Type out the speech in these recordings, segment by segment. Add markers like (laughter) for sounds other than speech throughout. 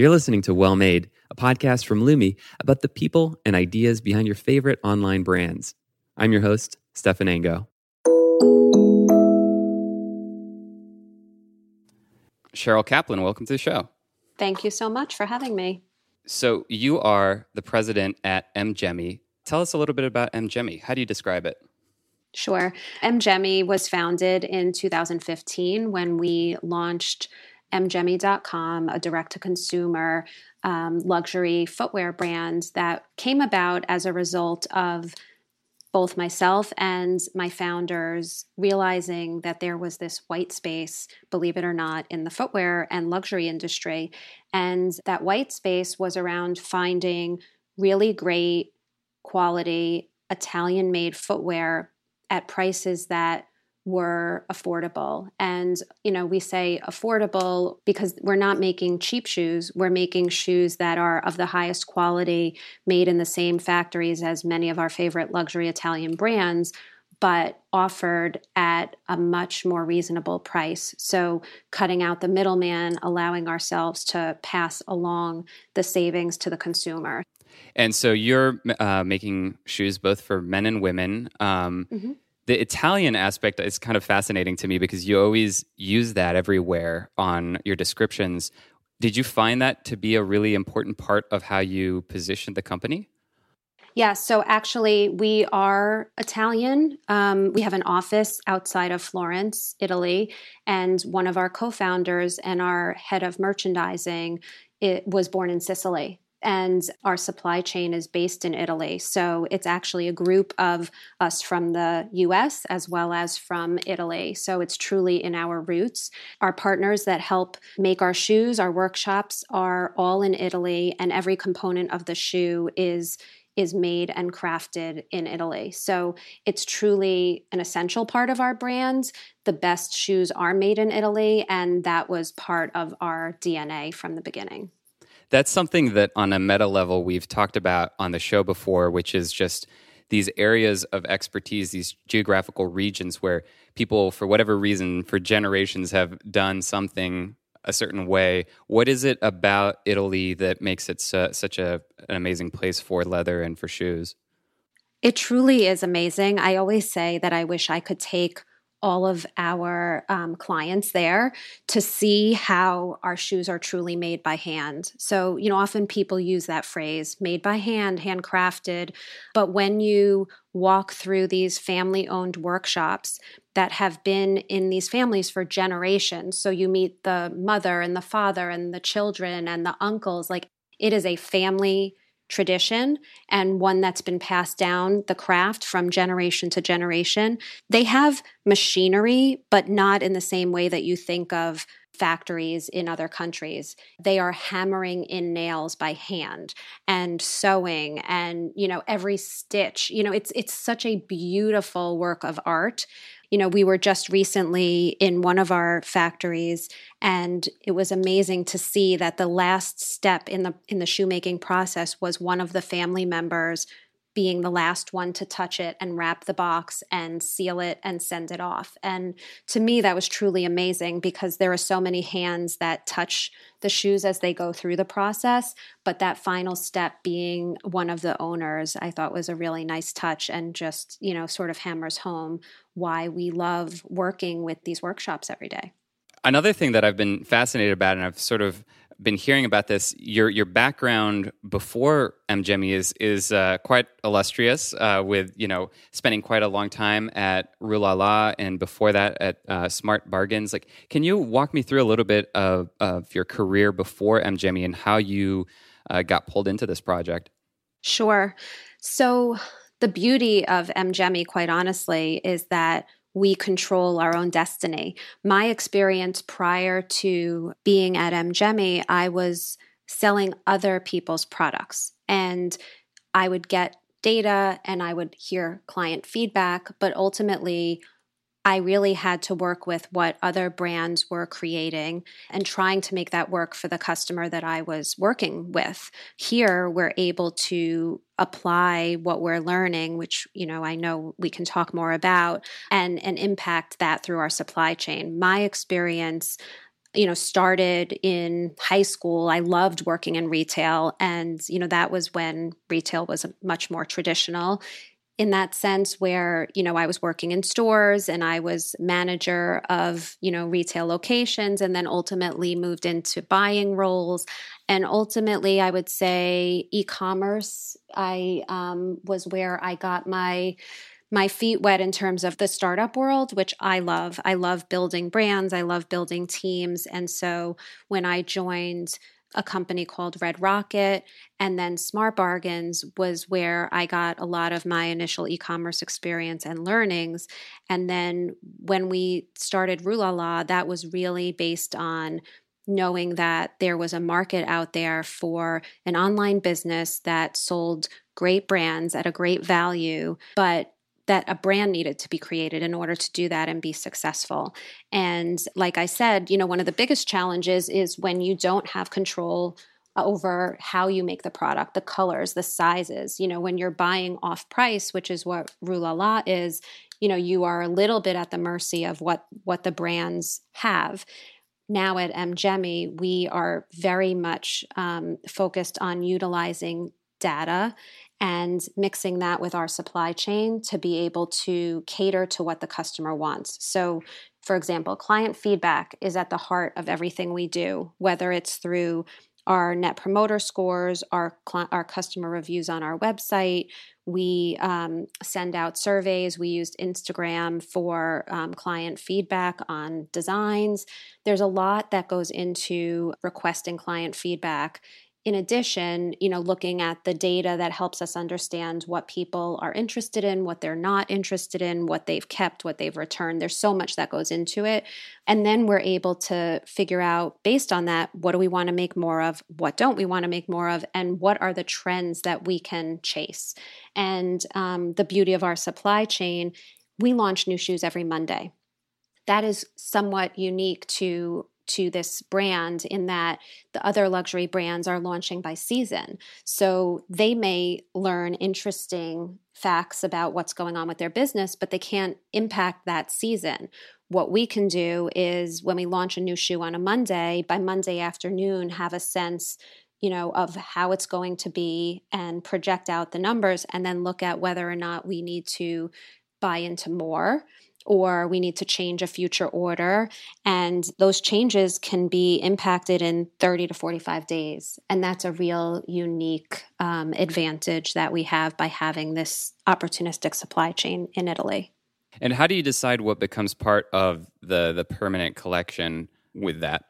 You're listening to Well Made, a podcast from Lumi about the people and ideas behind your favorite online brands. I'm your host, Stephan Ango. Cheryl Kaplan, welcome to the show. Thank you so much for having me. So, you are the president at MGEMI. Tell us a little bit about MGEMI. How do you describe it? Sure. MGEMI was founded in 2015 when we launched mgemi.com, a direct to consumer um, luxury footwear brand that came about as a result of both myself and my founders realizing that there was this white space, believe it or not, in the footwear and luxury industry. And that white space was around finding really great quality Italian made footwear at prices that were affordable. And, you know, we say affordable because we're not making cheap shoes. We're making shoes that are of the highest quality, made in the same factories as many of our favorite luxury Italian brands, but offered at a much more reasonable price. So, cutting out the middleman, allowing ourselves to pass along the savings to the consumer. And so, you're uh, making shoes both for men and women. Um, mm-hmm the Italian aspect is kind of fascinating to me because you always use that everywhere on your descriptions. Did you find that to be a really important part of how you positioned the company? Yeah, so actually, we are Italian. Um, we have an office outside of Florence, Italy, and one of our co founders and our head of merchandising it was born in Sicily and our supply chain is based in Italy. So it's actually a group of us from the US as well as from Italy. So it's truly in our roots. Our partners that help make our shoes, our workshops are all in Italy, and every component of the shoe is is made and crafted in Italy. So it's truly an essential part of our brand. The best shoes are made in Italy, and that was part of our DNA from the beginning that's something that on a meta level we've talked about on the show before, which is just these areas of expertise, these geographical regions where people, for whatever reason, for generations have done something a certain way. What is it about Italy that makes it su- such a, an amazing place for leather and for shoes? It truly is amazing. I always say that I wish I could take all of our um, clients there to see how our shoes are truly made by hand. So, you know, often people use that phrase made by hand, handcrafted. But when you walk through these family owned workshops that have been in these families for generations, so you meet the mother and the father and the children and the uncles, like it is a family tradition and one that's been passed down the craft from generation to generation. They have machinery, but not in the same way that you think of factories in other countries. They are hammering in nails by hand and sewing and you know every stitch. You know it's it's such a beautiful work of art you know, we were just recently in one of our factories and it was amazing to see that the last step in the in the shoemaking process was one of the family members being the last one to touch it and wrap the box and seal it and send it off. And to me, that was truly amazing because there are so many hands that touch the shoes as they go through the process. But that final step being one of the owners, I thought was a really nice touch and just, you know, sort of hammers home why we love working with these workshops every day. Another thing that I've been fascinated about, and I've sort of been hearing about this. Your your background before MGEMI is is uh, quite illustrious, uh, with you know spending quite a long time at Rue La La, and before that at uh, Smart Bargains. Like, can you walk me through a little bit of of your career before MGEMI and how you uh, got pulled into this project? Sure. So the beauty of MGEMI, quite honestly, is that we control our own destiny. My experience prior to being at MGEMI, I was selling other people's products and I would get data and I would hear client feedback, but ultimately I really had to work with what other brands were creating and trying to make that work for the customer that I was working with. Here, we're able to apply what we're learning, which, you know, I know we can talk more about, and, and impact that through our supply chain. My experience you know started in high school i loved working in retail and you know that was when retail was much more traditional in that sense where you know i was working in stores and i was manager of you know retail locations and then ultimately moved into buying roles and ultimately i would say e-commerce i um, was where i got my my feet wet in terms of the startup world, which I love. I love building brands, I love building teams. And so when I joined a company called Red Rocket and then Smart Bargains was where I got a lot of my initial e commerce experience and learnings. And then when we started Rue La La, that was really based on knowing that there was a market out there for an online business that sold great brands at a great value, but that a brand needed to be created in order to do that and be successful. And like I said, you know, one of the biggest challenges is when you don't have control over how you make the product, the colors, the sizes. You know, when you're buying off price, which is what Rue La La is, you know, you are a little bit at the mercy of what what the brands have. Now at MGEMI, we are very much um, focused on utilizing data and mixing that with our supply chain to be able to cater to what the customer wants. So, for example, client feedback is at the heart of everything we do, whether it's through our net promoter scores, our our customer reviews on our website. We um, send out surveys. We used Instagram for um, client feedback on designs. There's a lot that goes into requesting client feedback in addition, you know, looking at the data that helps us understand what people are interested in, what they're not interested in, what they've kept, what they've returned. There's so much that goes into it. And then we're able to figure out, based on that, what do we want to make more of? What don't we want to make more of? And what are the trends that we can chase? And um, the beauty of our supply chain, we launch new shoes every Monday. That is somewhat unique to to this brand in that the other luxury brands are launching by season. So they may learn interesting facts about what's going on with their business, but they can't impact that season. What we can do is when we launch a new shoe on a Monday, by Monday afternoon, have a sense you know of how it's going to be and project out the numbers and then look at whether or not we need to buy into more or we need to change a future order. And those changes can be impacted in 30 to 45 days. And that's a real unique um, advantage that we have by having this opportunistic supply chain in Italy. And how do you decide what becomes part of the, the permanent collection with that?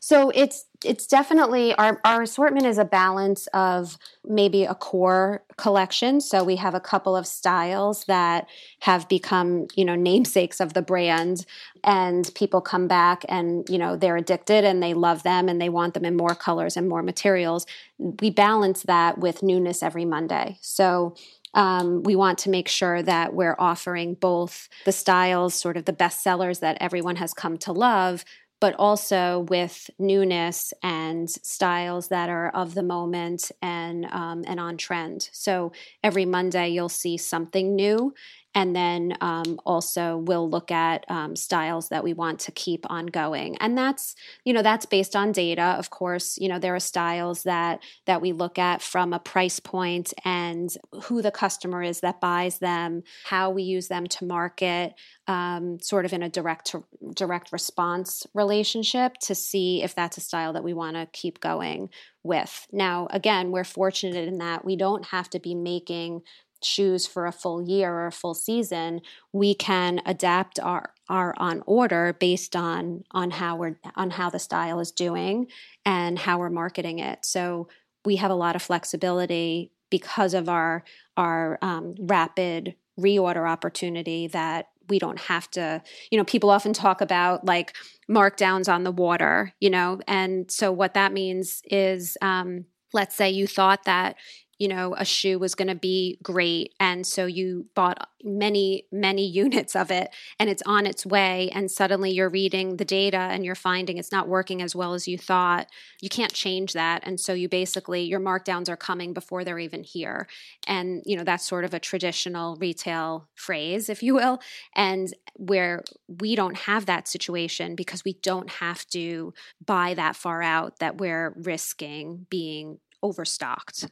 So it's it's definitely our, our assortment is a balance of maybe a core collection. So we have a couple of styles that have become, you know, namesakes of the brand and people come back and, you know, they're addicted and they love them and they want them in more colors and more materials. We balance that with newness every Monday. So um, we want to make sure that we're offering both the styles, sort of the best sellers that everyone has come to love, but also with newness and styles that are of the moment and um, and on trend. So every Monday you'll see something new, and then um, also we'll look at um, styles that we want to keep ongoing. And that's you know that's based on data of course. You know there are styles that that we look at from a price point and who the customer is that buys them how we use them to market um, sort of in a direct to, direct response relationship to see if that's a style that we want to keep going with. Now again we're fortunate in that we don't have to be making shoes for a full year or a full season, we can adapt our our on order based on on how we're on how the style is doing and how we're marketing it. So we have a lot of flexibility because of our our um, rapid reorder opportunity that we don't have to you know people often talk about like markdowns on the water you know and so what that means is um, let's say you thought that you know, a shoe was going to be great. And so you bought many, many (laughs) units of it and it's on its way. And suddenly you're reading the data and you're finding it's not working as well as you thought. You can't change that. And so you basically, your markdowns are coming before they're even here. And, you know, that's sort of a traditional retail phrase, if you will. And where we don't have that situation because we don't have to buy that far out that we're risking being overstocked.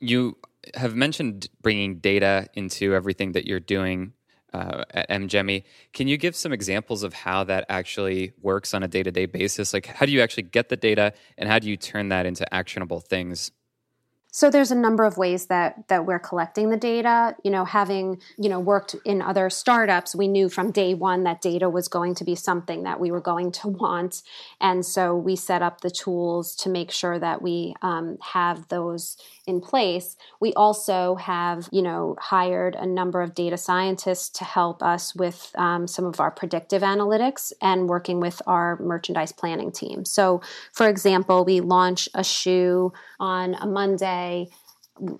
You have mentioned bringing data into everything that you're doing uh, at MGEMI. Can you give some examples of how that actually works on a day to day basis? Like, how do you actually get the data and how do you turn that into actionable things? So there's a number of ways that that we're collecting the data. You know, having you know worked in other startups, we knew from day one that data was going to be something that we were going to want, and so we set up the tools to make sure that we um, have those in place. We also have you know hired a number of data scientists to help us with um, some of our predictive analytics and working with our merchandise planning team. So, for example, we launch a shoe on a Monday.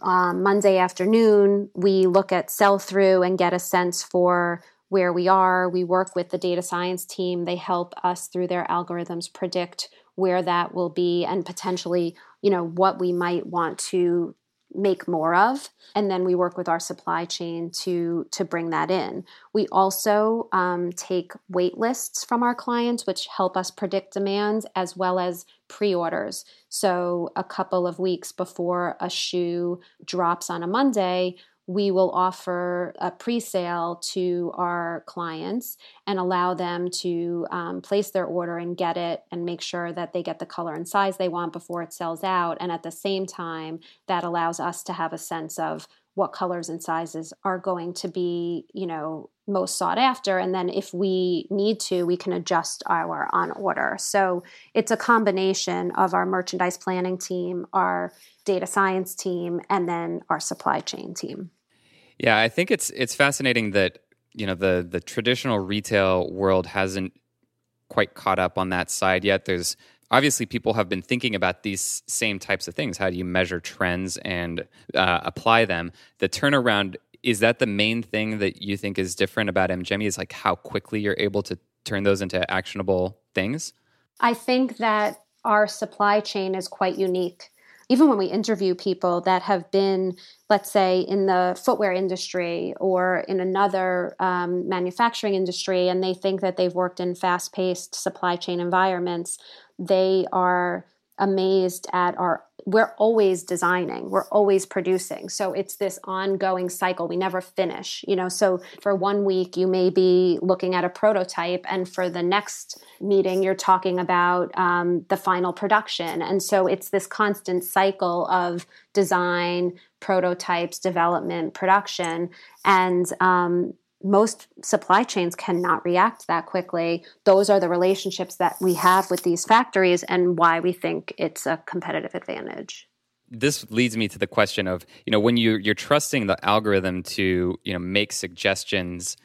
Um, Monday afternoon, we look at sell through and get a sense for where we are. We work with the data science team. They help us through their algorithms predict where that will be and potentially, you know, what we might want to make more of and then we work with our supply chain to to bring that in. We also um, take wait lists from our clients which help us predict demands as well as pre-orders. So a couple of weeks before a shoe drops on a monday we will offer a pre-sale to our clients and allow them to um, place their order and get it and make sure that they get the color and size they want before it sells out. And at the same time that allows us to have a sense of what colors and sizes are going to be you know most sought after. And then if we need to we can adjust our on order. So it's a combination of our merchandise planning team our data science team and then our supply chain team yeah, I think it's it's fascinating that you know the the traditional retail world hasn't quite caught up on that side yet. There's obviously people have been thinking about these same types of things. How do you measure trends and uh, apply them? The turnaround is that the main thing that you think is different about MGEMI is like how quickly you're able to turn those into actionable things. I think that our supply chain is quite unique even when we interview people that have been, let's say, in the footwear industry or in another um, manufacturing industry, and they think that they've worked in fast paced supply chain environments, they are amazed at our we're always designing we're always producing. So it's this ongoing cycle. We never finish you know? So for one week you may be looking at a prototype and for the next meeting you're talking about um, the final production. And so it's this constant cycle of design prototypes development production. And um, most supply chains cannot react that quickly. Those are the relationships that we have with these factories and why we think it's a competitive advantage. This leads me to the question of, you know, when you you're trusting the algorithm to, you know, make suggestions,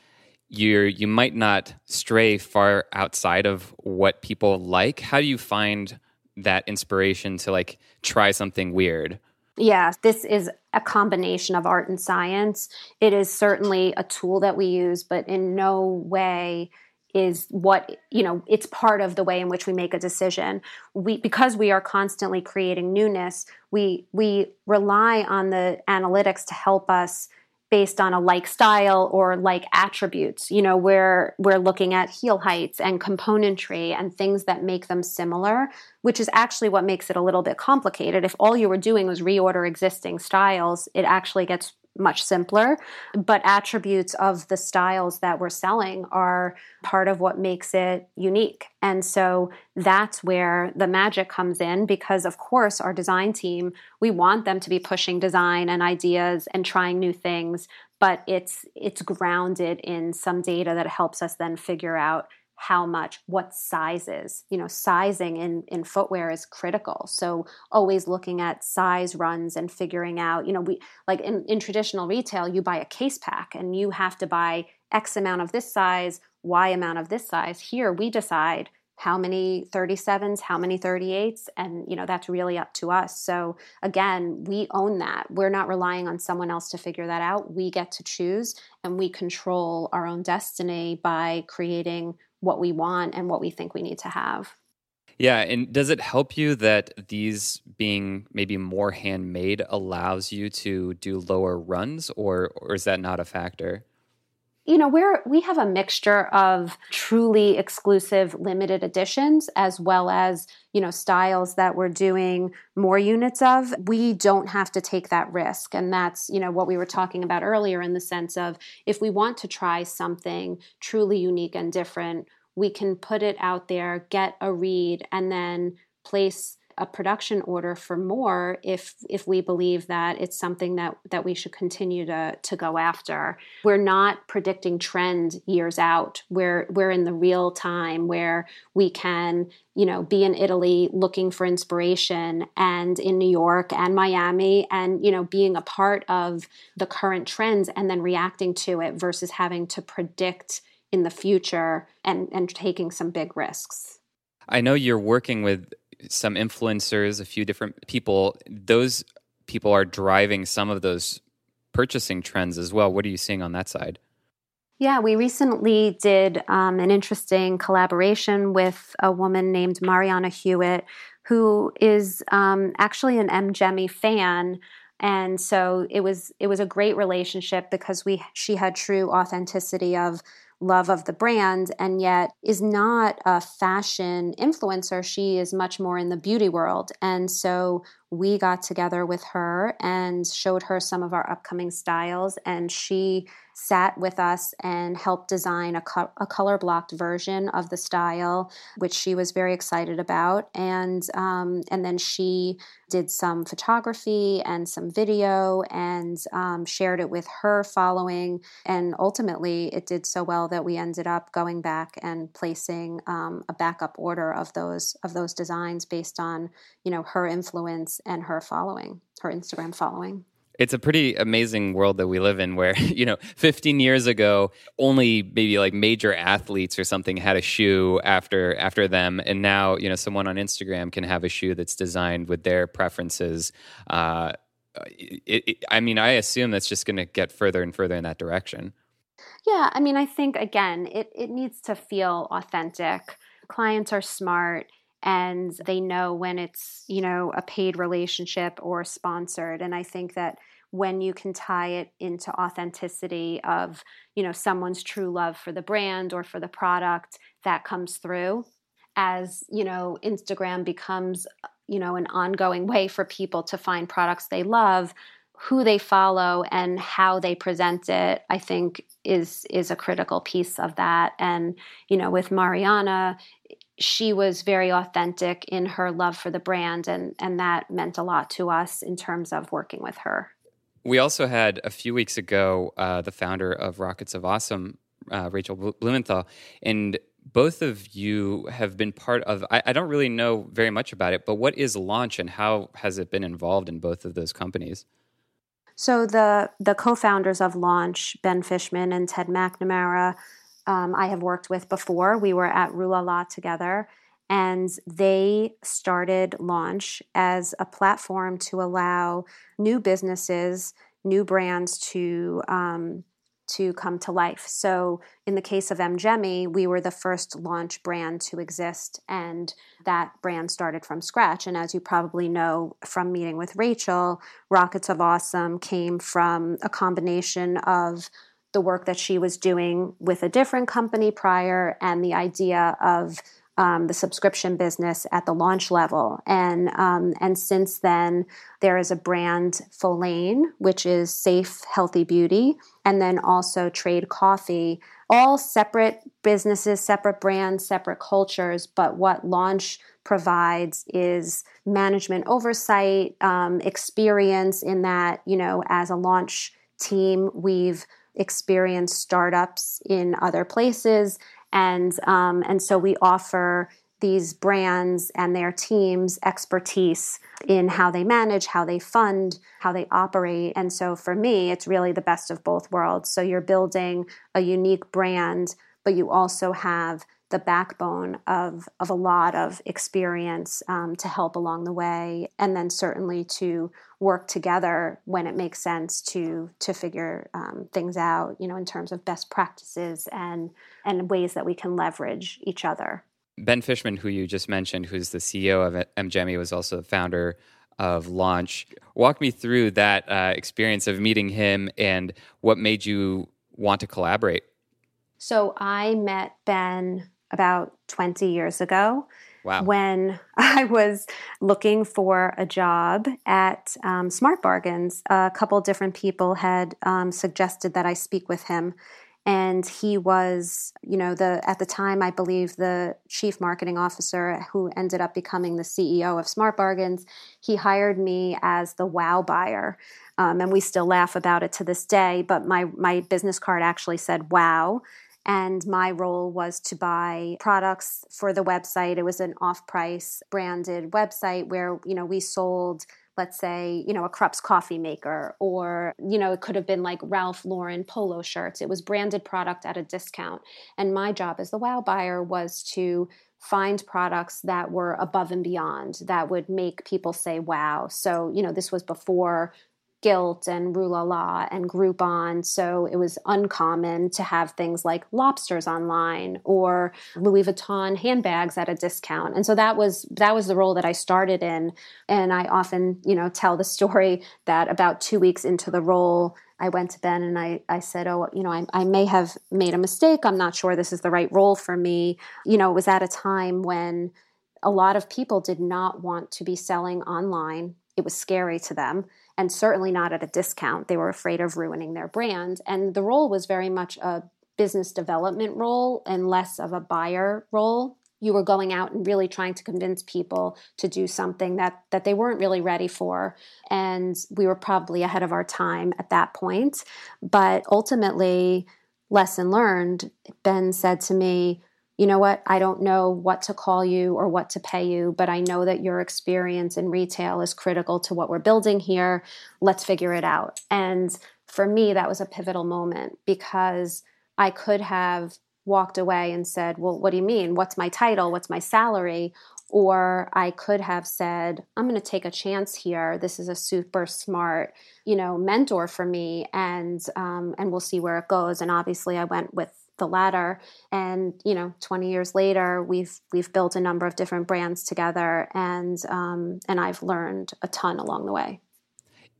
you you might not stray far outside of what people like. How do you find that inspiration to like try something weird? Yeah, this is a combination of art and science. It is certainly a tool that we use, but in no way is what you know it's part of the way in which we make a decision we because we are constantly creating newness we we rely on the analytics to help us based on a like style or like attributes you know where we're looking at heel heights and componentry and things that make them similar which is actually what makes it a little bit complicated. If all you were doing was reorder existing styles it actually gets much simpler. But attributes of the styles that we're selling are part of what makes it unique. And so that's where the magic comes in because, of course, our design team, we want them to be pushing design and ideas and trying new things. But it's it's grounded in some data that helps us then figure out how much, what sizes. You know, sizing in, in footwear is critical. So always looking at size runs and figuring out, you know, we like in, in traditional retail, you buy a case pack and you have to buy X amount of this size, Y amount of this size. Here we decide how many 37s, how many 38s, and you know that's really up to us. So again, we own that. We're not relying on someone else to figure that out. We get to choose and we control our own destiny by creating what we want and what we think we need to have. Yeah, and does it help you that these being maybe more handmade allows you to do lower runs or or is that not a factor? You know we're we have a mixture of truly exclusive limited editions as well as you know styles that we're doing more units of. We don't have to take that risk. And that's you know what we were talking about earlier in the sense of if we want to try something truly unique and different we can put it out there get a read and then place a production order for more if if we believe that it's something that that we should continue to to go after. We're not predicting trend years out. We're we're in the real time where we can, you know, be in Italy looking for inspiration and in New York and Miami and, you know, being a part of the current trends and then reacting to it versus having to predict in the future and and taking some big risks. I know you're working with some influencers, a few different people. Those people are driving some of those purchasing trends as well. What are you seeing on that side? Yeah, we recently did um, an interesting collaboration with a woman named Mariana Hewitt, who is um, actually an MGEMI fan. And so it was it was a great relationship because we she had true authenticity of love of the brand and yet is not a fashion influencer. She is much more in the beauty world. And so we got together with her and showed her some of our upcoming styles and she sat with us and helped design a, co- a color blocked version of the style, which she was very excited about. And um, and then she did some photography and some video and um, shared it with her following. And ultimately, it did so well that we ended up going back and placing um, a backup order of those of those designs based on you know her influence and her following, her Instagram following it's a pretty amazing world that we live in where (laughs) you know 15 years ago only maybe like major athletes or something had a shoe after after them. And now you know someone on instagram can have a shoe that's designed with their preferences. Uh, it, it, i mean i assume that's just going to get further and further in that direction. Yeah i mean i think again it, it needs to feel authentic. Clients are smart and they know when it's you know a paid relationship or sponsored. And i think that when you can tie it into authenticity of you know someone's true love for the brand or for the product that comes through as you know instagram becomes you know an ongoing way for people to find products they love who they follow and how they present it i think is is a critical piece of that. And you know with mariana she was very authentic in her love for the brand and and that meant a lot to us in terms of working with her. We also had a few weeks ago uh, the founder of rockets of awesome uh, rachel blumenthal and both of you have been part of I, I, don't really know very much about it but what is launch and how has it been involved in both of those companies? So the the co-founders of launch ben fischman and ted mcnamara um, I have worked with before. We were at Rue La La together, and they started Launch as a platform to allow new businesses, new brands to um, to come to life. So, in the case of Mgemi, we were the first launch brand to exist, and that brand started from scratch. And as you probably know from meeting with Rachel, Rockets of Awesome came from a combination of the work that she was doing with a different company prior and the idea of um, the subscription business at the launch level. And um, and since then, there is a brand Follain, which is safe, healthy beauty, and then also Trade Coffee. All separate businesses, separate brands, separate cultures. But what launch provides is management oversight, um, experience in that you know as a launch team, we've experience startups in other places, and um, and so we offer these brands and their teams expertise in how they manage, how they fund, how they operate. And so for me, it's really the best of both worlds. So you're building a unique brand, but you also have the backbone of of a lot of experience um, to help along the way, and then certainly to work together when it makes sense to to figure um, things out. You know, in terms of best practices and and ways that we can leverage each other. Ben Fischman, who you just mentioned, who's the CEO of MGEMI, was also the founder of Launch. Walk me through that uh, experience of meeting him and what made you want to collaborate. So I met Ben about 20 years ago. Wow. When (laughs) I was looking for a job at um, Smart Bargains, a couple different people had um, suggested that I speak with him and he was you know the at the time i believe the chief marketing officer who ended up becoming the ceo of smart bargains he hired me as the wow buyer um, and we still laugh about it to this day but my my business card actually said wow and my role was to buy products for the website it was an off price branded website where you know we sold let's say, you know, a Krups coffee maker, or, you know, it could have been like Ralph Lauren polo shirts. It was branded product at a discount. And my job as the wow buyer was to find products that were above and beyond that would make people say wow. So, you know, this was before Gilt and Rue and Groupon. So it was uncommon to have things like lobsters online or Louis Vuitton handbags at a discount. And so that was that was the role that I started in. And I often, you know, tell the story that about two weeks into the role, I went to Ben and I, I said, Oh, you know, I, I may have made a mistake. I'm not sure this is the right role for me. You know, it was at a time when a lot of people did not want to be selling online. It was scary to them and certainly not at a discount. They were afraid of ruining their brand. And the role was very much a business development role and less of a buyer role. You were going out and really trying to convince people to do something that that they weren't really ready for. And we were probably ahead of our time at that point. But ultimately, lesson learned, Ben said to me, you know what, I don't know what to call you or what to pay you, but I know that your experience in retail is critical to what we're building here. Let's figure it out. And for me, that was a pivotal moment because I could have walked away and said, Well, what do you mean? What's my title? What's my salary? Or I could have said, I'm going to take a chance here. This is a super smart, you know, mentor for me, and um, and we'll see where it goes. And obviously, I went with the latter. And you know 20 years later we've we've built a number of different brands together and um, and i've learned a ton along the way.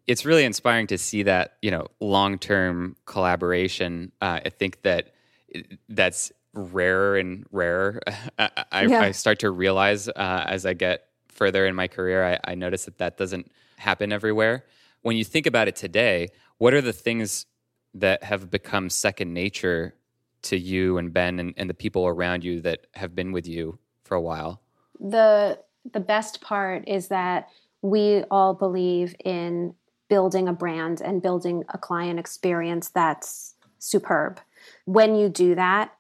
It's really inspiring to see that you know long-term collaboration. Uh, i think that that's rarer and rarer. (laughs) I, I, yeah. I, start to realize uh, as i get further in my career I, I notice that that doesn't happen everywhere. When you think about it today what are the things that have become second nature to you and Ben and, and the people around you that have been with you for a while? The the best part is that we all believe in building a brand and building a client experience that's superb. When you do that,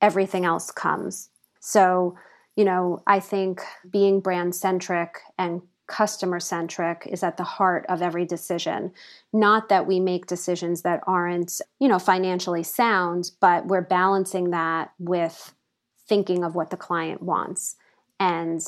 everything else comes. So, you know, I think being brand centric and customer centric is at the heart of every decision. Not that we make decisions that aren't you know financially sound but we're balancing that with thinking of what the client wants and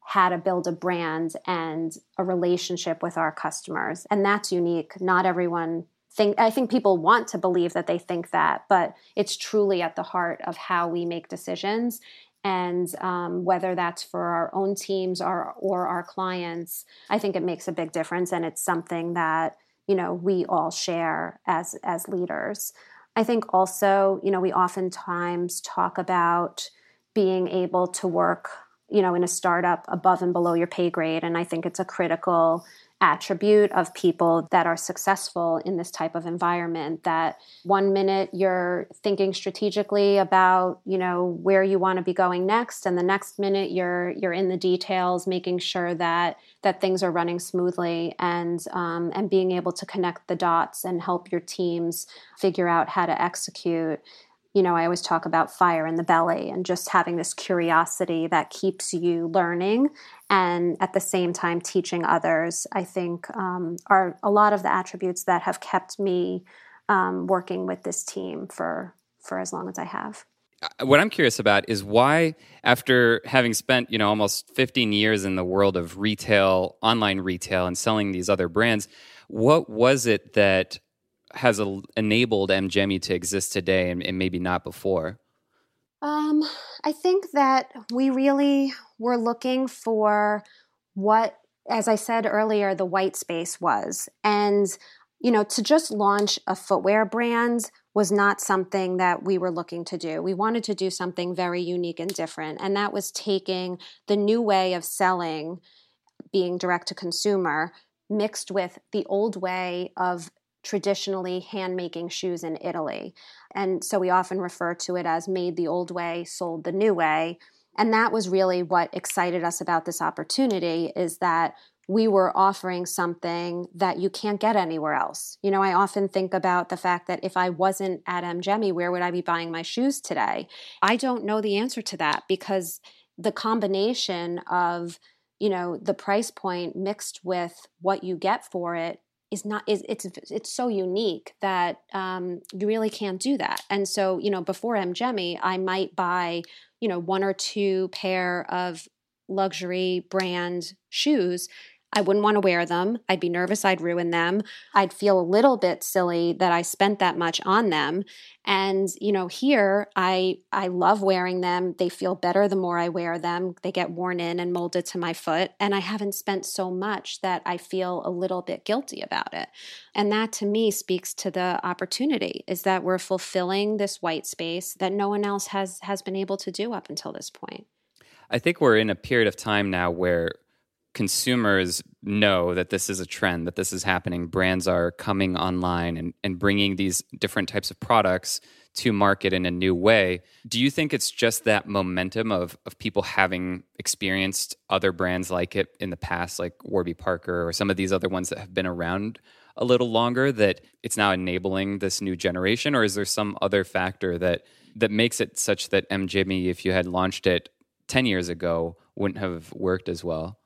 how to build a brand and a relationship with our customers. And that's unique. Not everyone think i think people want to believe that they think that but it's truly at the heart of how we make decisions and um, whether that's for our own teams or, or our clients i think it makes a big difference and it's something that you know we all share as as leaders. I think also you know we oftentimes talk about being able to work you know in a startup above and below your pay grade and i think it's a critical attribute of people that are successful in this type of environment that one minute you're thinking strategically about you know where you want to be going next and the next minute you're you're in the details making sure that that things are running smoothly and um, and being able to connect the dots and help your teams figure out how to execute. You know, I always talk about fire in the belly and just having this curiosity that keeps you learning and at the same time teaching others. I think um, are a lot of the attributes that have kept me um, working with this team for for as long as I have. Uh, what I'm curious about is why, after having spent you know almost 15 years in the world of retail, online retail, and selling these other brands, what was it that has enabled MGEMI to exist today and, and maybe not before? Um, I think that we really were looking for what, as I said earlier, the white space was. And, you know, to just launch a footwear brand was not something that we were looking to do. We wanted to do something very unique and different. And that was taking the new way of selling, being direct to consumer, mixed with the old way of traditionally hand making shoes in Italy. And so we often refer to it as made the old way, sold the new way. And that was really what excited us about this opportunity is that we were offering something that you can't get anywhere else. You know, I often think about the fact that if I wasn't at MGEMI, where would I be buying my shoes today? I don't know the answer to that because the combination of, you know, the price point mixed with what you get for it is not is it's it's so unique that um, you really can't do that. And so, you know, before MGEMI, I might buy, you know, one or two pair of luxury brand shoes I wouldn't want to wear them. I'd be nervous I'd ruin them. I'd feel a little bit silly that I spent that much on them. And you know, here I I love wearing them. They feel better the more I wear them. They get worn in and molded to my foot, and I haven't spent so much that I feel a little bit guilty about it. And that to me speaks to the opportunity is that we're fulfilling this white space that no one else has has been able to do up until this point. I think we're in a period of time now where consumers know that this is a trend, that this is happening. Brands are coming online and, and bringing these different types of products to market in a new way. Do you think it's just that momentum of, of people having experienced other brands like it in the past, like Warby Parker or some of these other ones that have been around a little longer, that it's now enabling this new generation? Or is there some other factor that that makes it such that MGEMI, if you had launched it 10 years ago, wouldn't have worked as well?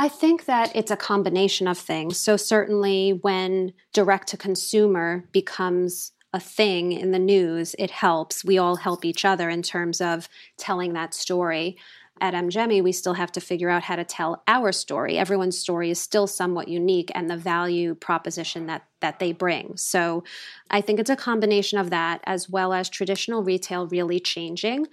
I think that it's a combination of things. So, certainly, when direct to consumer becomes a thing in the news, it helps. We all help each other in terms of telling that story. At MGEMI, we still have to figure out how to tell our story. Everyone's story is still somewhat unique and the value proposition that, that they bring. So I think it's a combination of that as well as traditional retail really changing.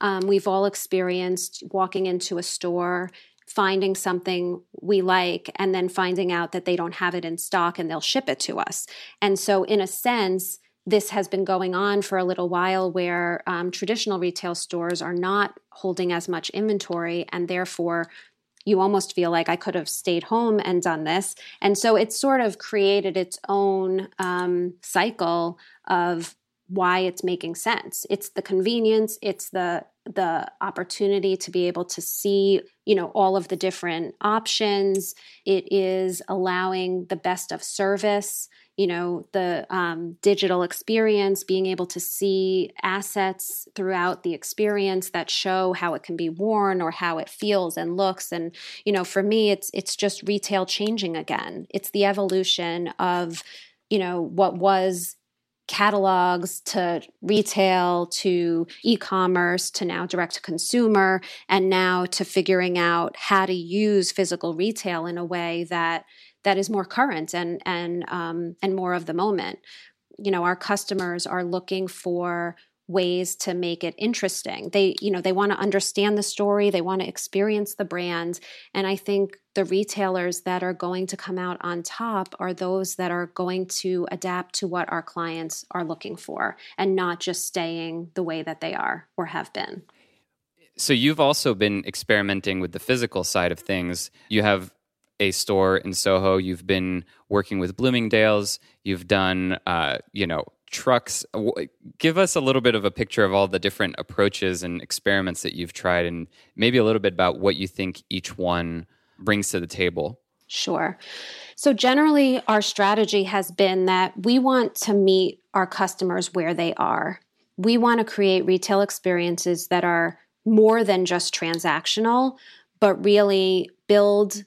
Um, we've all experienced walking into a store finding something we like and then finding out that they don't have it in stock and they'll ship it to us. And so, in a sense, this has been going on for a little while where um, traditional retail stores are not holding as much inventory and therefore you almost feel like I could have stayed home and done this. And so it's sort of created its own um, cycle of why it's making sense. It's the convenience, it's the the opportunity to be able to see, you know, all of the different options. It is allowing the best of service, you know, the um, digital experience, being able to see assets throughout the experience that show how it can be worn or how it feels and looks. And you know, for me, it's it's just retail changing again. It's the evolution of you know what was catalogs to retail to e-commerce to now direct to consumer and now to figuring out how to use physical retail in a way that that is more current and and um, and more of the moment. You know our customers are looking for ways to make it interesting. They you know they want to understand the story they want to experience the brand and i think the retailers that are going to come out on top are those that are going to adapt to what our clients are looking for and not just staying the way that they are or have been so you've also been experimenting with the physical side of things you have a store in Soho. You've been working with Bloomingdale's. You've done, uh, you know, trucks. Give us a little bit of a picture of all the different approaches and experiments that you've tried, and maybe a little bit about what you think each one brings to the table. Sure. So, generally, our strategy has been that we want to meet our customers where they are. We want to create retail experiences that are more than just transactional, but really build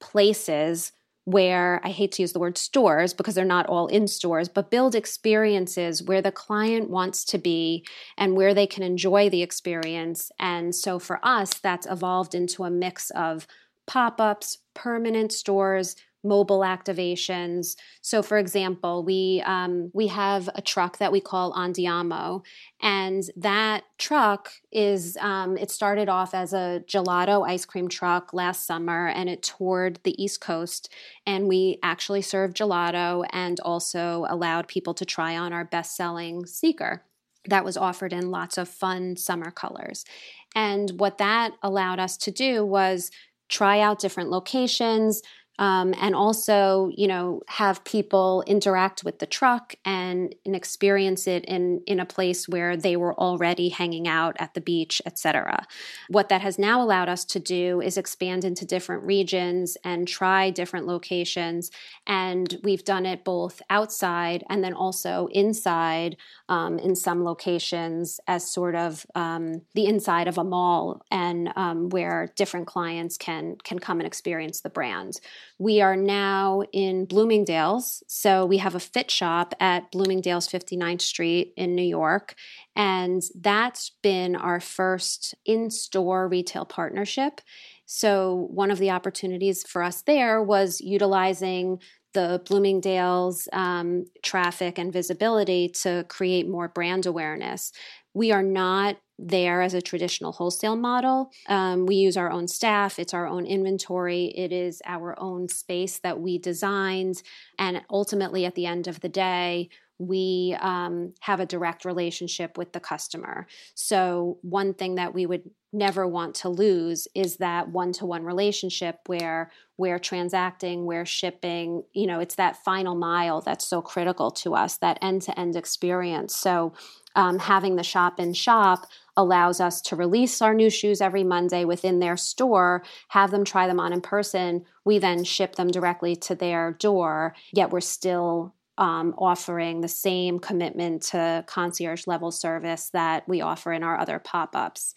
places where I hate to use the word stores because they're not all in stores, but build experiences where the client wants to be and where they can enjoy the experience. And so for us, that's evolved into a mix of pop ups, permanent stores, mobile activations. So, for example, we um, we have a truck that we call Andiamo, and that truck is um, it started off as a gelato ice cream truck last summer, and it toured the East Coast, and we actually served gelato and also allowed people to try on our best selling Seeker that was offered in lots of fun summer colors. And what that allowed us to do was try out different locations, um, and also you know have people interact with the truck and, and experience it in in a place where they were already hanging out at the beach etc what that has now allowed us to do is expand into different regions and try different locations and we've done it both outside and then also inside um, in some locations as sort of um, the inside of a mall and um, where different clients can can come and experience the brand we are now in Bloomingdale's. So we have a fit shop at Bloomingdale's 59th Street in New York. And that's been our first in store retail partnership. So, one of the opportunities for us there was utilizing the Bloomingdale's um, traffic and visibility to create more brand awareness. We are not there as a traditional wholesale model. Um, we use our own staff, it's our own inventory, it is our own space that we designed. And ultimately, at the end of the day, we um, have a direct relationship with the customer. So, one thing that we would never want to lose is that one-to-one relationship where we're transacting we're shipping you know it's that final mile that's so critical to us that end-to-end experience so um, having the shop in shop allows us to release our new shoes every Monday within their store, have them try them on in person. We then ship them directly to their door, yet we're still um, offering the same commitment to concierge level service that we offer in our other pop ups.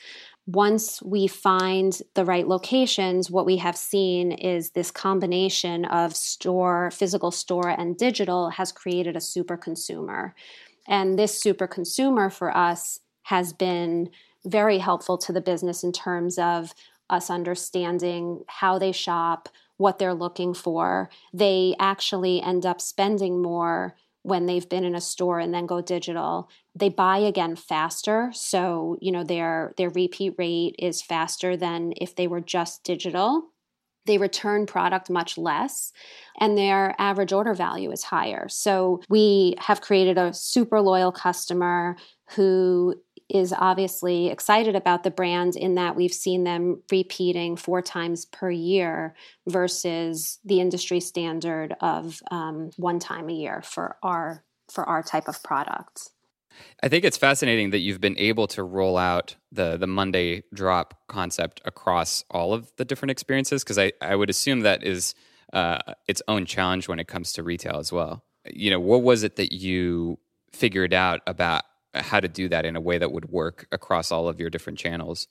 Once we find the right locations, what we have seen is this combination of store, physical store, and digital has created a super consumer. And this super consumer for us has been very helpful to the business in terms of us understanding how they shop, what they're looking for. They actually end up spending more when they've been in a store and then go digital. They buy again faster, so you know their their repeat rate is faster than if they were just digital. They return product much less, and their average order value is higher. So, we have created a super loyal customer who is obviously excited about the brand in that we've seen them repeating four times per year versus the industry standard of um, one time a year for our for our type of product. I think it's fascinating that you've been able to roll out the the Monday drop concept across all of the different experiences because I, I would assume that is uh, its own challenge when it comes to retail as well. You know, what was it that you figured out about Uh, how to do that in a way that would work across all of your different channels?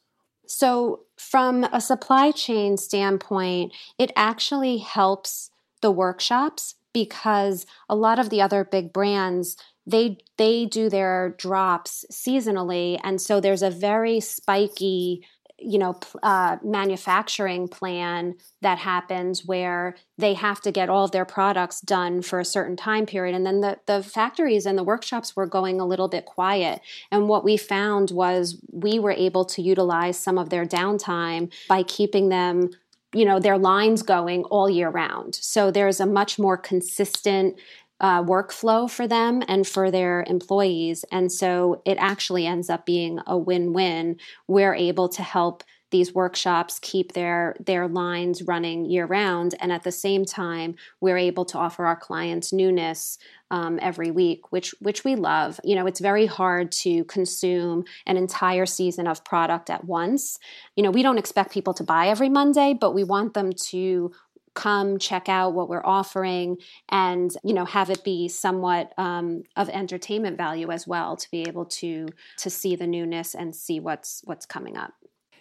So, from a supply chain standpoint, it actually helps the workshops because a lot of the other big brands they they do their drops seasonally and so there's a very spiky you know uh, manufacturing plan that happens where they have to get all of their products done for a certain time period. And then the, the factories and the workshops were going a little bit quiet. And what we found was we were able to utilize some of their downtime by keeping them you know their lines going all year round. So there's a much more consistent uh, workflow for them and for their employees. And so it actually ends up being a win win. We're able to help these workshops keep their their lines running year round and at the same time we're able to offer our clients newness um, every week which which we love you know it's very hard to consume an entire season of product at once you know we don't expect people to buy every monday but we want them to come check out what we're offering and you know have it be somewhat um, of entertainment value as well to be able to to see the newness and see what's what's coming up.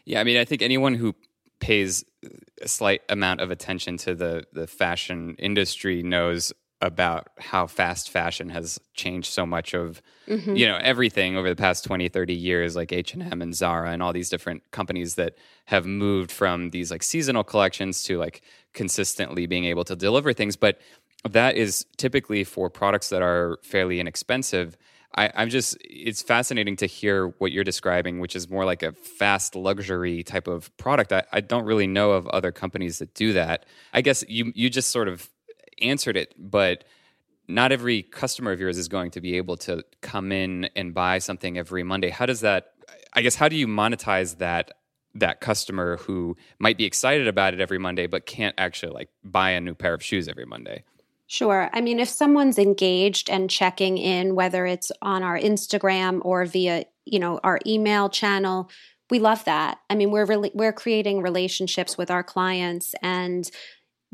Yeah i mean i think anyone who pays a slight amount of attention to the the fashion industry knows about how fast fashion has changed so much of mm-hmm. you know everything over the past 20 30 years like H&M and Zara and all these different companies that have moved from these like seasonal collections to like consistently being able to deliver things but that is typically for products that are fairly inexpensive I, I'm just it's fascinating to hear what you're describing, which is more like a fast luxury type of product. I, I don't really know of other companies that do that. I guess you you just sort of answered it, but not every customer of yours is going to be able to come in and buy something every Monday. How does that I guess how do you monetize that that customer who might be excited about it every Monday but can't actually like buy a new pair of shoes every Monday? Sure. I mean, if someone's engaged and checking in, whether it's on our Instagram or via, you know, our email channel, we love that. I mean, we're really we're creating relationships with our clients, and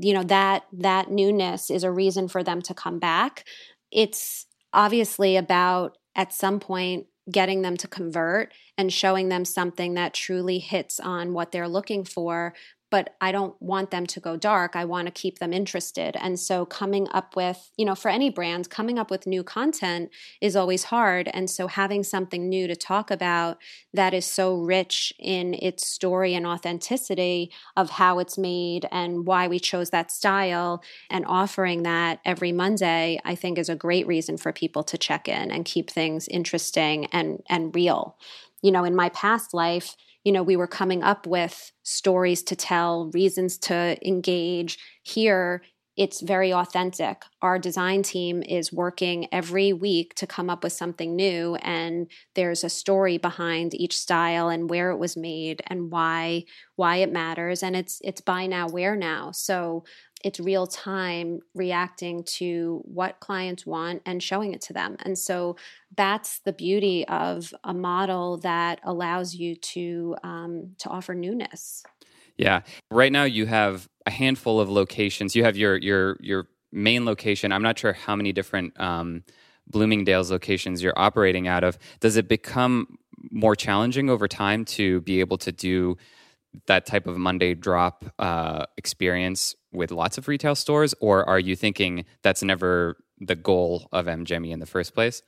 you know that that newness is a reason for them to come back. It's obviously about at some point getting them to convert and showing them something that truly hits on what they're looking for but I don't want them to go dark. I want to keep them interested. And so coming up with, you know, for any brand, coming up with new content is always hard. And so having something new to talk about that is so rich in its story and authenticity of how it's made and why we chose that style and offering that every Monday, I think is a great reason for people to check in and keep things interesting and and real. You know, in my past life, you know, we were coming up with stories to tell, reasons to engage. Here, it's very authentic. Our design team is working every week to come up with something new, and there's a story behind each style and where it was made and why why it matters. And it's it's buy now, wear now. So it's real time reacting to what clients want and showing it to them. And so that's the beauty of a model that allows you to um, to offer newness. Yeah. Right now you have a handful of locations. You have your your your main location. I'm not sure how many different um, Bloomingdale's locations you're operating out of. Does it become more challenging over time to be able to do that type of Monday drop uh, experience with lots of retail stores, or are you thinking that's never the goal of MGEMI in the first place?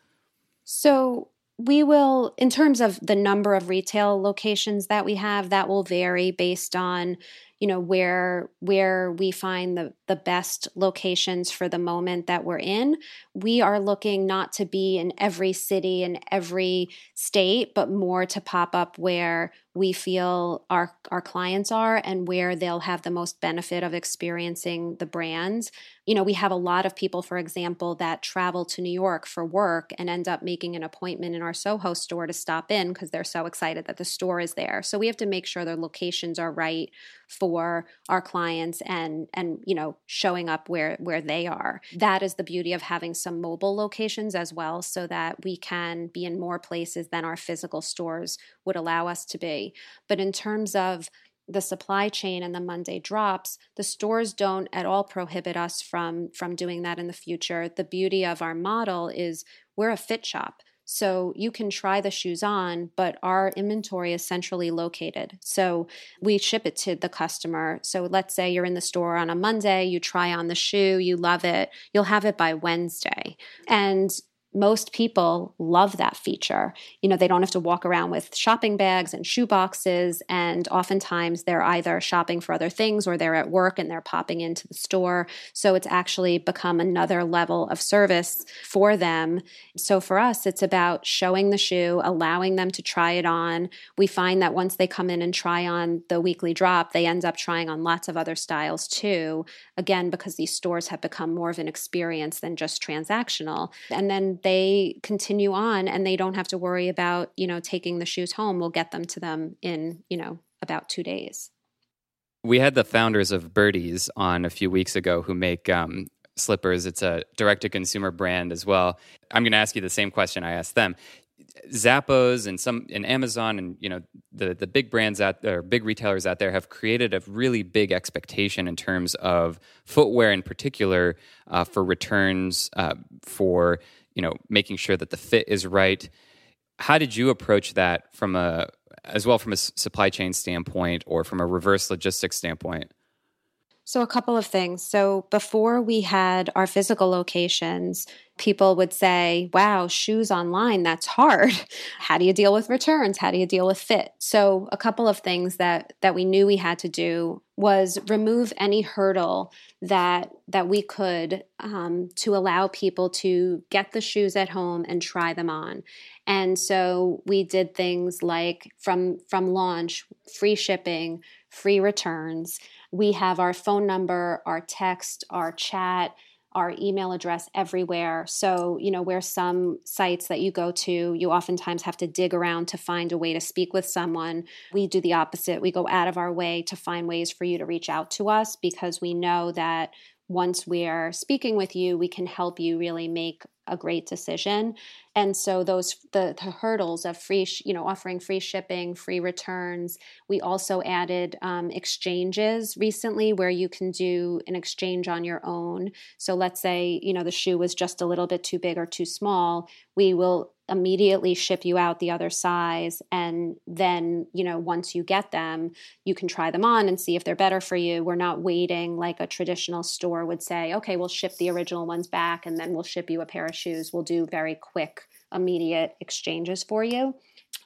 So we will, in terms of the number of retail locations that we have, that will vary based on you know where where we find the the best locations for the moment that we're in we are looking not to be in every city and every state but more to pop up where we feel our our clients are and where they'll have the most benefit of experiencing the brands. You know, we have a lot of people for example that travel to New York for work and end up making an appointment in our Soho store to stop in because they're so excited that the store is there. So we have to make sure their locations are right for our clients and and you know, showing up where where they are. That is the beauty of having some mobile locations as well so that we can be in more places than our physical stores would allow us to be. But in terms of the supply chain and the Monday drops, the stores don't at all prohibit us from from doing that in the future. The beauty of our model is we're a fit shop. So you can try the shoes on, but our inventory is centrally located. So we ship it to the customer. So let's say you're in the store on a Monday, you try on the shoe, you love it, you'll have it by Wednesday. And most people love that feature. You know, they don't have to walk around with shopping bags and shoe boxes. And oftentimes they're either shopping for other things or they're at work and they're popping into the store. So it's actually become another level of service for them. So for us, it's about showing the shoe, allowing them to try it on. We find that once they come in and try on the weekly drop, they end up trying on lots of other styles too. Again, because these stores have become more of an experience than just transactional. And then they continue on and they don't have to worry about, you know, taking the shoes home. We'll get them to them in, you know, about two days. We had the founders of Birdies on a few weeks ago who make um, slippers. It's a direct to consumer brand as well. I'm going to ask you the same question I asked them. Zappos and some and Amazon and you know the the big brands out there, big retailers out there have created a really big expectation in terms of footwear in particular uh, for returns uh, for you know making sure that the fit is right. How did you approach that from a as well from a supply chain standpoint or from a reverse logistics standpoint So, a couple of things. So, before we had our physical locations, people would say, Wow, shoes online, that's hard. (laughs) How do you deal with returns? How do you deal with fit? So, a couple of things that, that we knew we had to do was remove any hurdle that that we could um, to allow people to get the shoes at home and try them on and so we did things like from from launch free shipping free returns we have our phone number our text our chat our email address everywhere. So, you know, where some sites that you go to, you oftentimes have to dig around to find a way to speak with someone. We do the opposite. We go out of our way to find ways for you to reach out to us because we know that once we're speaking with you, we can help you really make a great decision. And so those the, the hurdles of free, you know, offering free shipping, free returns. We also added um, exchanges recently where you can do an exchange on your own. So let's say you know the shoe was just a little bit too big or too small. We will immediately ship you out the other size and then you know once you get them you can try them on and see if they're better for you. We're not waiting like a traditional store would say okay we'll ship the original ones back and then we'll ship you a pair of shoes. We'll do very quick immediate exchanges for you.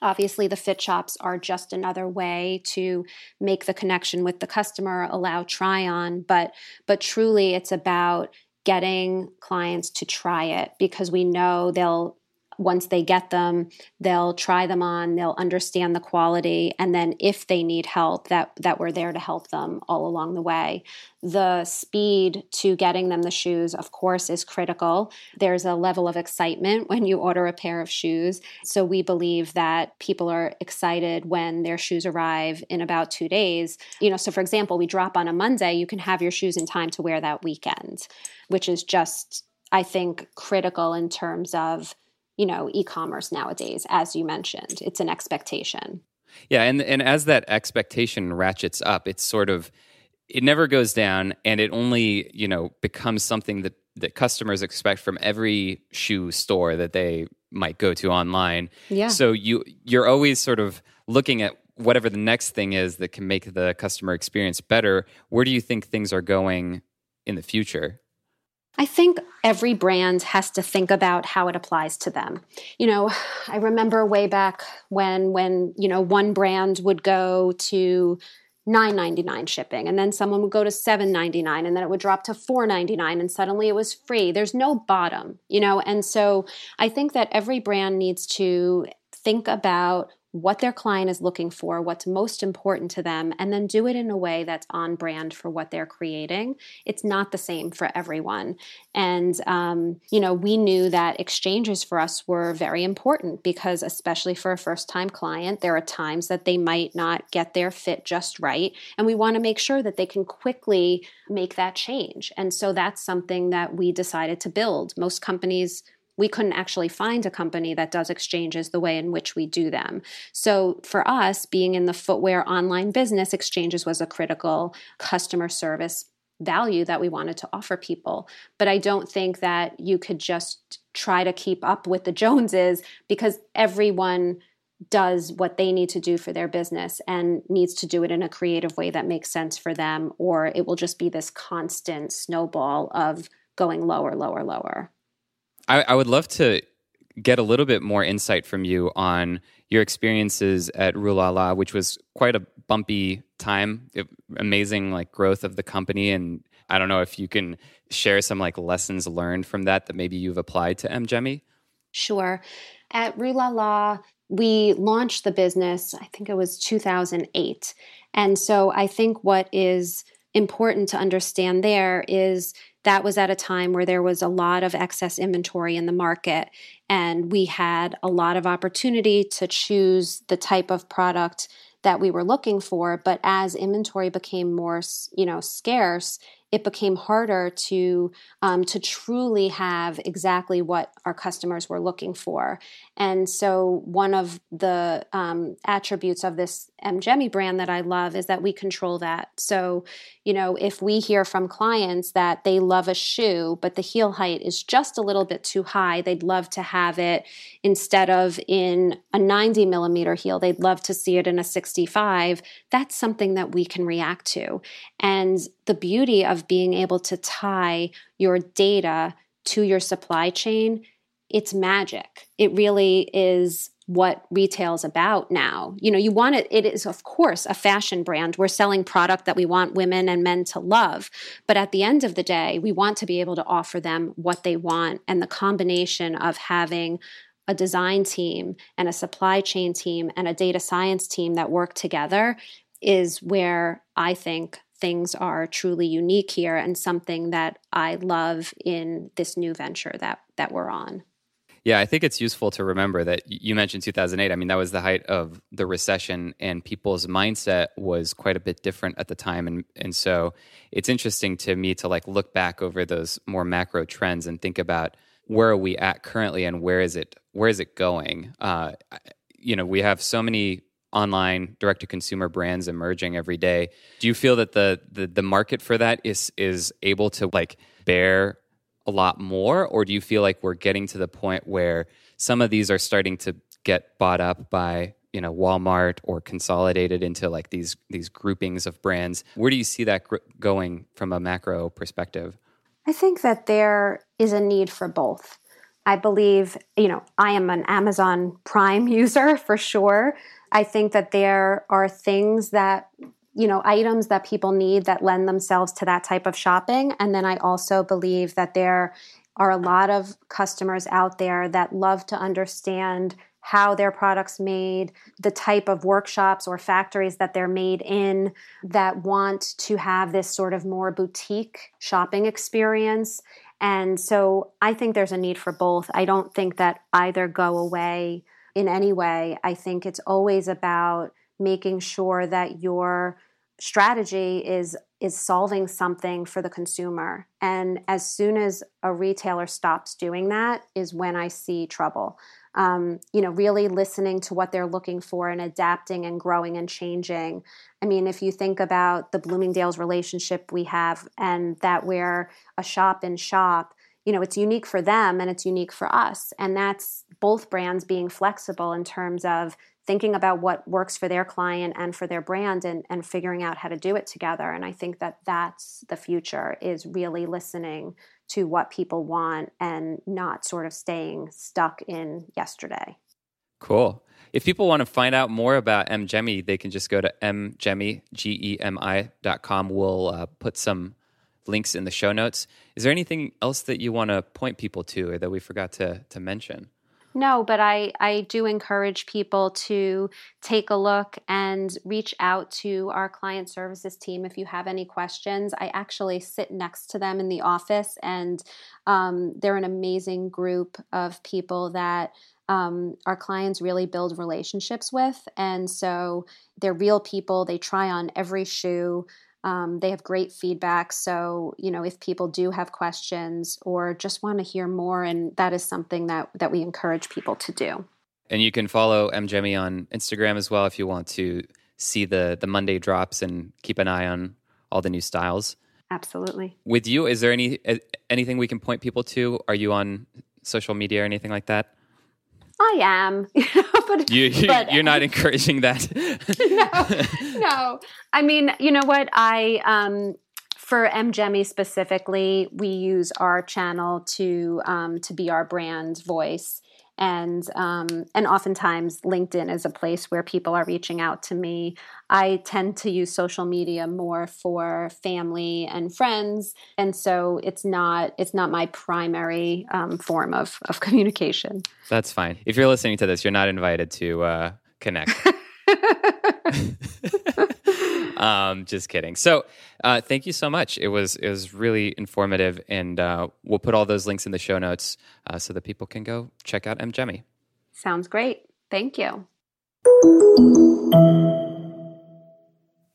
Obviously, the fit shops are just another way to make the connection with the customer, allow try on, but but truly it's about getting clients to try it because we know they'll once they get them they'll try them on they'll understand the quality and then if they need help that that we're there to help them all along the way. The speed to getting them the shoes of course is critical. There's a level of excitement when you order a pair of shoes. So we believe that people are excited when their shoes arrive in about 2 days. You know so for example we drop on a monday you can have your shoes in time to wear that weekend which is just i think critical in terms of you know e-commerce nowadays as you mentioned. It's an expectation. Yeah and and as that expectation ratchets up it's sort of it never goes down and it only you know becomes something that that customers expect from every shoe store that they might go to online. Yeah. So you you're always sort of looking at whatever the next thing is that can make the customer experience better. Where do you think things are going in the future I think every brand has to think about how it applies to them. You know, (sighs) I remember way back when when, you know, one brand would go to 9.99 shipping and then someone would go to 7.99 and then it would drop to 4.99 and suddenly it was free. There's no bottom, you know, and so I think that every brand needs to think about what their client is looking for, what's most important to them, and then do it in a way that's on brand for what they're creating. It's not the same for everyone. And, um, you know, we knew that exchanges for us were very important because, especially for a first time client, there are times that they might not get their fit just right. And we want to make sure that they can quickly make that change. And so that's something that we decided to build. Most companies we couldn't actually find a company that does exchanges the way in which we do them. So for us, being in the footwear online business, exchanges was a critical customer service value that we wanted to offer people. But I don't think that you could just try to keep up with the (laughs) Joneses because everyone does what they need to do for their business and needs to do it in a creative way that makes sense for them, or it will just be this constant snowball of going lower, lower, lower. I, I would love to get a little bit more insight from you on your experiences at Rue La La, which was quite a bumpy time, amazing like growth of the company. And I don't know if you can share some like lessons learned from that that maybe you've applied to MGEMI. Sure. At Rue La La, we launched the business, I think it was 2008. And so I think what is important to understand there is that was at a time where there was a lot of excess inventory in the market and we had a lot of opportunity to choose the type of product that we were looking for but as inventory became more you know scarce it became harder to um, to truly have exactly what our customers were looking for. And so, one of the um, attributes of this MGEMI brand that I love is that we control that. So, you know, if we hear from clients that they love a shoe, but the heel height is just a little bit too high, they'd love to have it instead of in a 90 millimeter heel, they'd love to see it in a 65. That's something that we can react to. And the beauty of being able to tie your data to your supply chain, it's magic. It really is what retail's about now. You know, you want it, it is, of course, a fashion brand. We're selling product that we want women and men to love. But at the end of the day, we want to be able to offer them what they want. And the combination of having a design team and a supply chain team and a data science team that work together is where I think things are truly unique here and something that I love in this new venture that that we're on. Yeah, I think it's useful to remember that you mentioned 2008. I mean, that was the height of the recession, and people's mindset was quite a bit different at the time. And and so it's interesting to me to like look back over those more macro trends and think about where are we at currently, and where is it where is it going? Uh, you know, we have so many online direct to consumer brands emerging every day. Do you feel that the, the the market for that is is able to like bear a lot more or do you feel like we're getting to the point where some of these are starting to get bought up by you know Walmart or consolidated into like these these groupings of brands? Where do you see that gr- going from a macro perspective? I think that there is a need for both. I believe you know I am an Amazon Prime (laughs) user for sure. I think that there are things that you know items that people need that lend themselves to that type of shopping. And then i also believe that there are a lot of customers out there that love to understand how their products made the type of workshops or factories that they're made in that want to have this sort of more boutique shopping experience. And so i think there's a need for both. I don't think that either go away in any way. I think it's always about making sure that your strategy is is solving something for the consumer. And as soon as a retailer stops doing that is when i see trouble. Um, you know really listening to what they're looking for and adapting and growing and changing. I mean if you think about the bloomingdale's relationship we have and that we're a shop in shop you know it's unique for them and it's unique for us. And that's both brands being flexible in terms of thinking about what works for their client and for their brand and, and figuring out how to do it together. And i think that that's the future is really listening to what people want and not sort of staying stuck in yesterday. Cool. If people want to find out more about mgemi they can just go to mgemi g-e-m-i dot com. We'll uh, put some links in the show notes. Is there anything else that you want to point people to or that we forgot to, to mention no, but I, I do encourage people to take a look and reach out to our client services team if you have any questions. I actually sit next to them in the office, and um, they're an amazing group of people that um, our clients really build relationships with. And so they're real people, they try on every shoe. Um, they have great feedback. So, you know, if people do have questions or just want to hear more, and that is something that, that we encourage people to do. And you can follow MGemi on Instagram as well if you want to see the, the Monday drops and keep an eye on all the new styles. Absolutely. With you, is there any anything we can point people to? Are you on social media or anything like that? I am, (laughs) but, you, you but, you're not (laughs) encouraging that. no, no. I mean, you know what? I um, for MGemi specifically, we use our channel to um, to be our brand voice, and um, and oftentimes LinkedIn is a place where people are reaching out to me. I tend to use social media more for family and friends, and so it's not it's not my primary um, form of of (laughs) communication. That's fine. If you're listening to this, you're not invited to uh, connect. (laughs) um, just kidding. So, uh, thank you so much. It was it was really informative, and uh, we'll put all those links in the show notes uh, so that people can go check out MGemi. Sounds great. Thank you.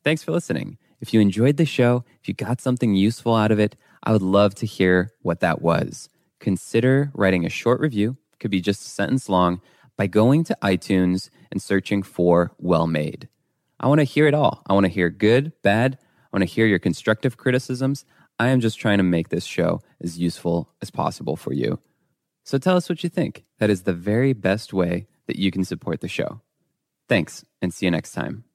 Thanks for listening. If you enjoyed the show, if you got something useful out of it, I would love to hear what that was. Consider writing a short review, could be just a sentence long, by going to iTunes and searching for Well Made. I want to hear it all. I want to hear good, bad. I want to hear your constructive criticisms. I am just trying to make this show as useful as possible for you. So tell us what you think. That is the very best way that you can support the show. Thanks, and see you next time.